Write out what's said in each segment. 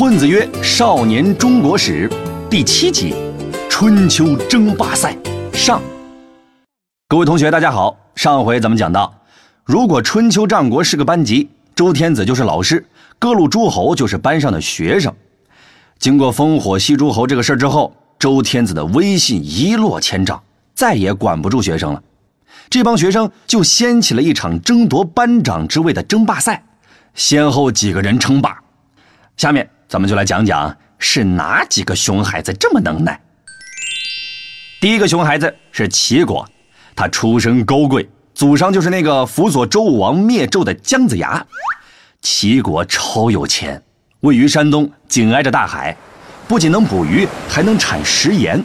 混子曰《少年中国史》第七集《春秋争霸赛》上。各位同学，大家好。上回咱们讲到，如果春秋战国是个班级，周天子就是老师，各路诸侯就是班上的学生。经过烽火戏诸侯这个事儿之后，周天子的威信一落千丈，再也管不住学生了。这帮学生就掀起了一场争夺班长之位的争霸赛，先后几个人称霸。下面咱们就来讲讲是哪几个熊孩子这么能耐。第一个熊孩子是齐国，他出身高贵，祖上就是那个辅佐周武王灭纣的姜子牙。齐国超有钱，位于山东，紧挨着大海，不仅能捕鱼，还能产食盐。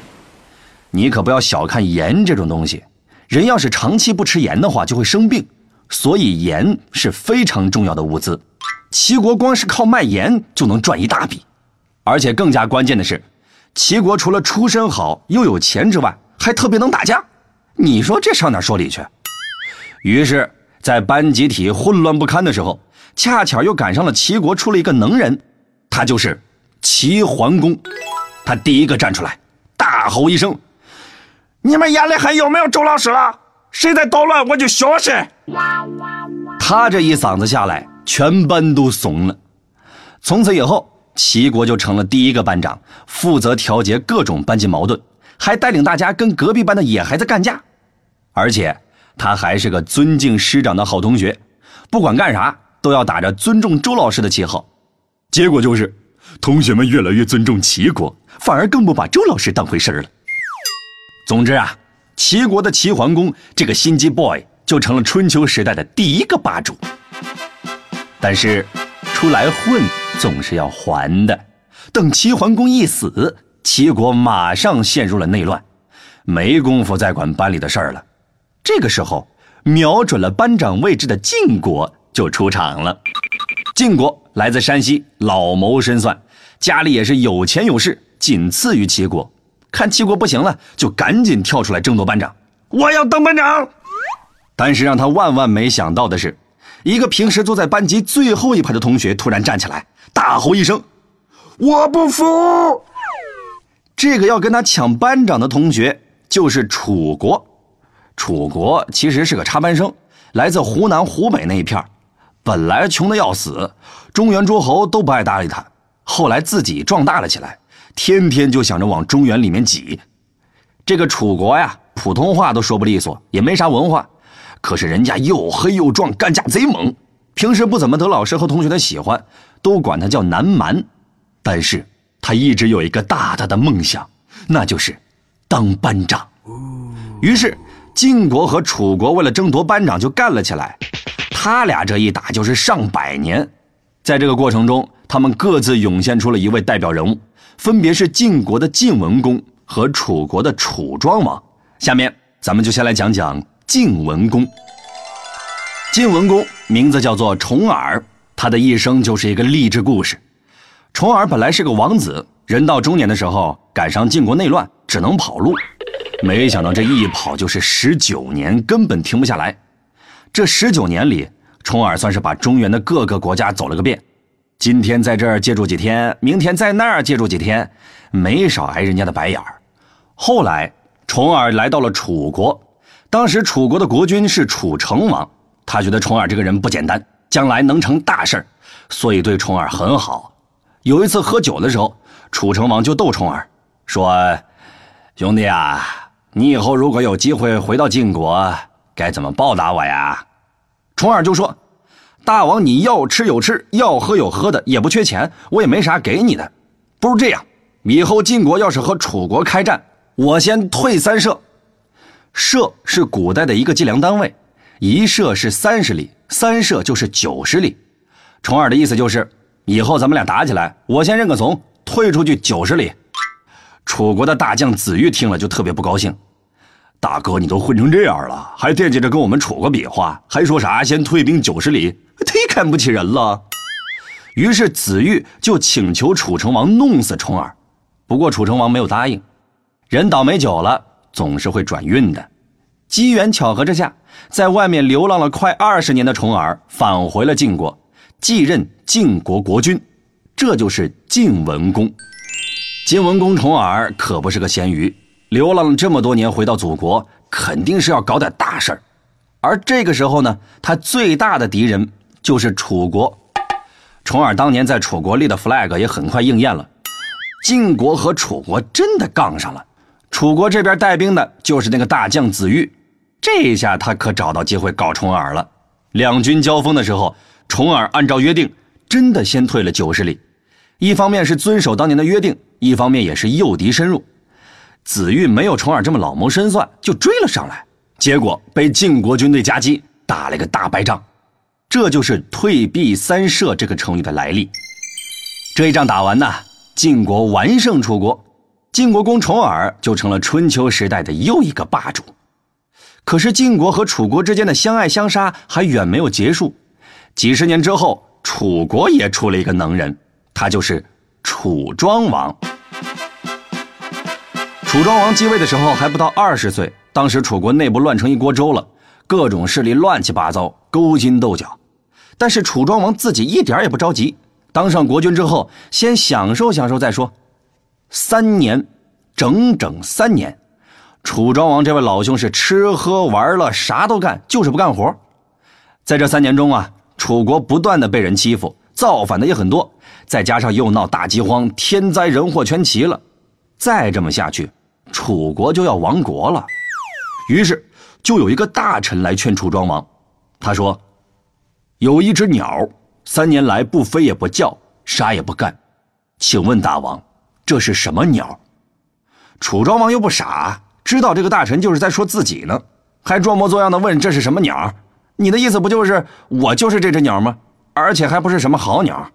你可不要小看盐这种东西，人要是长期不吃盐的话，就会生病，所以盐是非常重要的物资。齐国光是靠卖盐就能赚一大笔，而且更加关键的是，齐国除了出身好又有钱之外，还特别能打架。你说这上哪说理去？于是，在班集体混乱不堪的时候，恰巧又赶上了齐国出了一个能人，他就是齐桓公。他第一个站出来，大吼一声：“你们眼里还有没有周老师了？谁在捣乱，我就削谁！”他这一嗓子下来。全班都怂了。从此以后，齐国就成了第一个班长，负责调节各种班级矛盾，还带领大家跟隔壁班的野孩子干架。而且他还是个尊敬师长的好同学，不管干啥都要打着尊重周老师的旗号。结果就是，同学们越来越尊重齐国，反而更不把周老师当回事儿了。总之啊，齐国的齐桓公这个心机 boy 就成了春秋时代的第一个霸主。但是，出来混总是要还的。等齐桓公一死，齐国马上陷入了内乱，没工夫再管班里的事儿了。这个时候，瞄准了班长位置的晋国就出场了。晋国来自山西，老谋深算，家里也是有钱有势，仅次于齐国。看齐国不行了，就赶紧跳出来争夺班长。我要当班长。但是让他万万没想到的是。一个平时坐在班级最后一排的同学突然站起来，大吼一声：“我不服！”这个要跟他抢班长的同学就是楚国。楚国其实是个插班生，来自湖南、湖北那一片本来穷的要死，中原诸侯都不爱搭理他。后来自己壮大了起来，天天就想着往中原里面挤。这个楚国呀，普通话都说不利索，也没啥文化。可是人家又黑又壮，干架贼猛，平时不怎么得老师和同学的喜欢，都管他叫南蛮。但是他一直有一个大大的梦想，那就是当班长。于是晋国和楚国为了争夺班长就干了起来。他俩这一打就是上百年，在这个过程中，他们各自涌现出了一位代表人物，分别是晋国的晋文公和楚国的楚庄王。下面咱们就先来讲讲。晋文公，晋文公名字叫做重耳，他的一生就是一个励志故事。重耳本来是个王子，人到中年的时候赶上晋国内乱，只能跑路。没想到这一跑就是十九年，根本停不下来。这十九年里，重耳算是把中原的各个国家走了个遍。今天在这儿借住几天，明天在那儿借住几天，没少挨人家的白眼儿。后来，重耳来到了楚国。当时楚国的国君是楚成王，他觉得重耳这个人不简单，将来能成大事所以对重耳很好。有一次喝酒的时候，楚成王就逗重耳说：“兄弟啊，你以后如果有机会回到晋国，该怎么报答我呀？”重耳就说：“大王你要吃有吃，要喝有喝的，也不缺钱，我也没啥给你的。不如这样，以后晋国要是和楚国开战，我先退三舍。”射是古代的一个计量单位，一射是三十里，三射就是九十里。重耳的意思就是，以后咱们俩打起来，我先认个怂，退出去九十里。楚国的大将子玉听了就特别不高兴，大哥你都混成这样了，还惦记着跟我们楚国比划，还说啥先退兵九十里，忒看不起人了。于是子玉就请求楚成王弄死重耳，不过楚成王没有答应。人倒霉久了。总是会转运的，机缘巧合之下，在外面流浪了快二十年的重耳返回了晋国，继任晋国国君。这就是晋文公。晋文公重耳可不是个咸鱼，流浪了这么多年，回到祖国，肯定是要搞点大事儿。而这个时候呢，他最大的敌人就是楚国。重耳当年在楚国立的 flag 也很快应验了，晋国和楚国真的杠上了。楚国这边带兵的就是那个大将子玉，这一下他可找到机会搞重耳了。两军交锋的时候，重耳按照约定，真的先退了九十里。一方面是遵守当年的约定，一方面也是诱敌深入。子玉没有重耳这么老谋深算，就追了上来，结果被晋国军队夹击，打了个大败仗。这就是“退避三舍”这个成语的来历。这一仗打完呢，晋国完胜楚国，晋国公重耳就成了春秋时代的又一个霸主。可是晋国和楚国之间的相爱相杀还远没有结束，几十年之后，楚国也出了一个能人。他就是楚庄王。楚庄王继位的时候还不到二十岁，当时楚国内部乱成一锅粥了，各种势力乱七八糟，勾心斗角。但是楚庄王自己一点也不着急，当上国君之后，先享受享受再说。三年，整整三年，楚庄王这位老兄是吃喝玩乐啥都干，就是不干活。在这三年中啊，楚国不断的被人欺负。造反的也很多，再加上又闹大饥荒，天灾人祸全齐了。再这么下去，楚国就要亡国了。于是，就有一个大臣来劝楚庄王。他说：“有一只鸟，三年来不飞也不叫，啥也不干，请问大王，这是什么鸟？”楚庄王又不傻，知道这个大臣就是在说自己呢，还装模作样的问：“这是什么鸟？你的意思不就是我就是这只鸟吗？”而且还不是什么好鸟，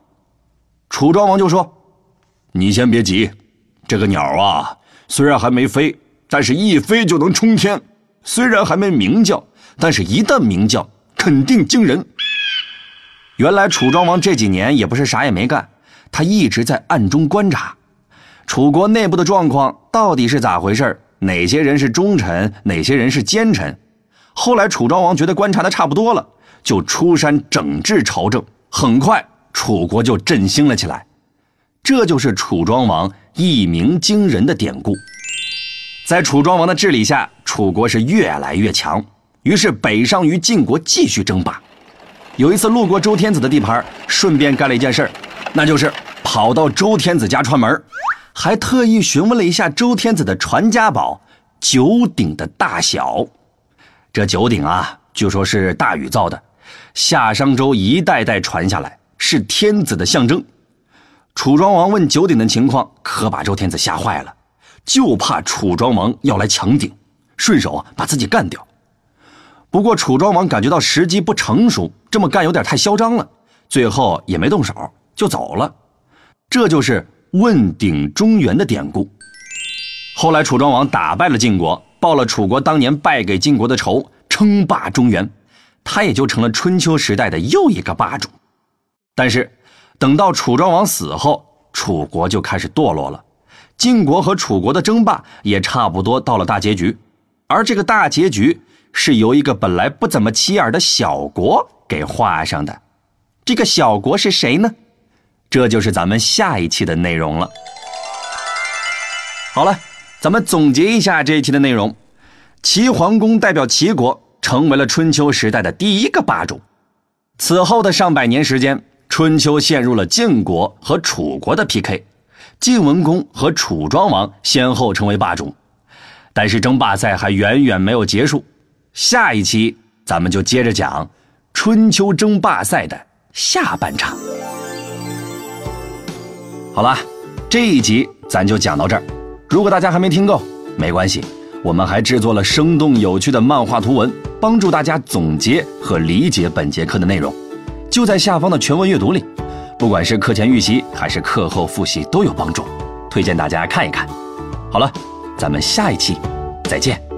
楚庄王就说：“你先别急，这个鸟啊，虽然还没飞，但是一飞就能冲天；虽然还没鸣叫，但是一旦鸣叫，肯定惊人。”原来楚庄王这几年也不是啥也没干，他一直在暗中观察楚国内部的状况到底是咋回事哪些人是忠臣，哪些人是奸臣。后来楚庄王觉得观察的差不多了。就出山整治朝政，很快楚国就振兴了起来。这就是楚庄王一鸣惊人的典故。在楚庄王的治理下，楚国是越来越强，于是北上与晋国继续争霸。有一次路过周天子的地盘，顺便干了一件事那就是跑到周天子家串门，还特意询问了一下周天子的传家宝九鼎的大小。这九鼎啊，据说是大禹造的。夏商周一代代传下来，是天子的象征。楚庄王问九鼎的情况，可把周天子吓坏了，就怕楚庄王要来抢鼎，顺手啊把自己干掉。不过楚庄王感觉到时机不成熟，这么干有点太嚣张了，最后也没动手就走了。这就是问鼎中原的典故。后来楚庄王打败了晋国，报了楚国当年败给晋国的仇，称霸中原。他也就成了春秋时代的又一个霸主，但是等到楚庄王死后，楚国就开始堕落了，晋国和楚国的争霸也差不多到了大结局，而这个大结局是由一个本来不怎么起眼的小国给画上的，这个小国是谁呢？这就是咱们下一期的内容了。好了，咱们总结一下这一期的内容：齐桓公代表齐国。成为了春秋时代的第一个霸主。此后的上百年时间，春秋陷入了晋国和楚国的 PK，晋文公和楚庄王先后成为霸主。但是争霸赛还远远没有结束，下一期咱们就接着讲春秋争霸赛的下半场。好了，这一集咱就讲到这儿。如果大家还没听够，没关系。我们还制作了生动有趣的漫画图文，帮助大家总结和理解本节课的内容，就在下方的全文阅读里。不管是课前预习还是课后复习都有帮助，推荐大家看一看。好了，咱们下一期再见。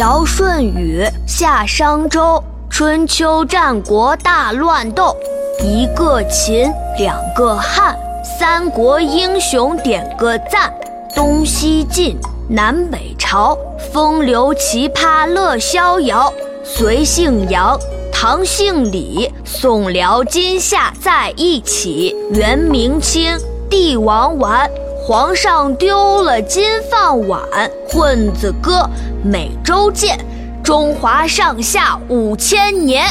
尧舜禹，夏商周。春秋战国大乱斗，一个秦，两个汉，三国英雄点个赞，东西晋，南北朝，风流奇葩乐逍遥。隋姓杨，唐姓李，宋辽金夏在一起。元明清，帝王玩，皇上丢了金饭碗。混子哥，每周见，中华上下五千年。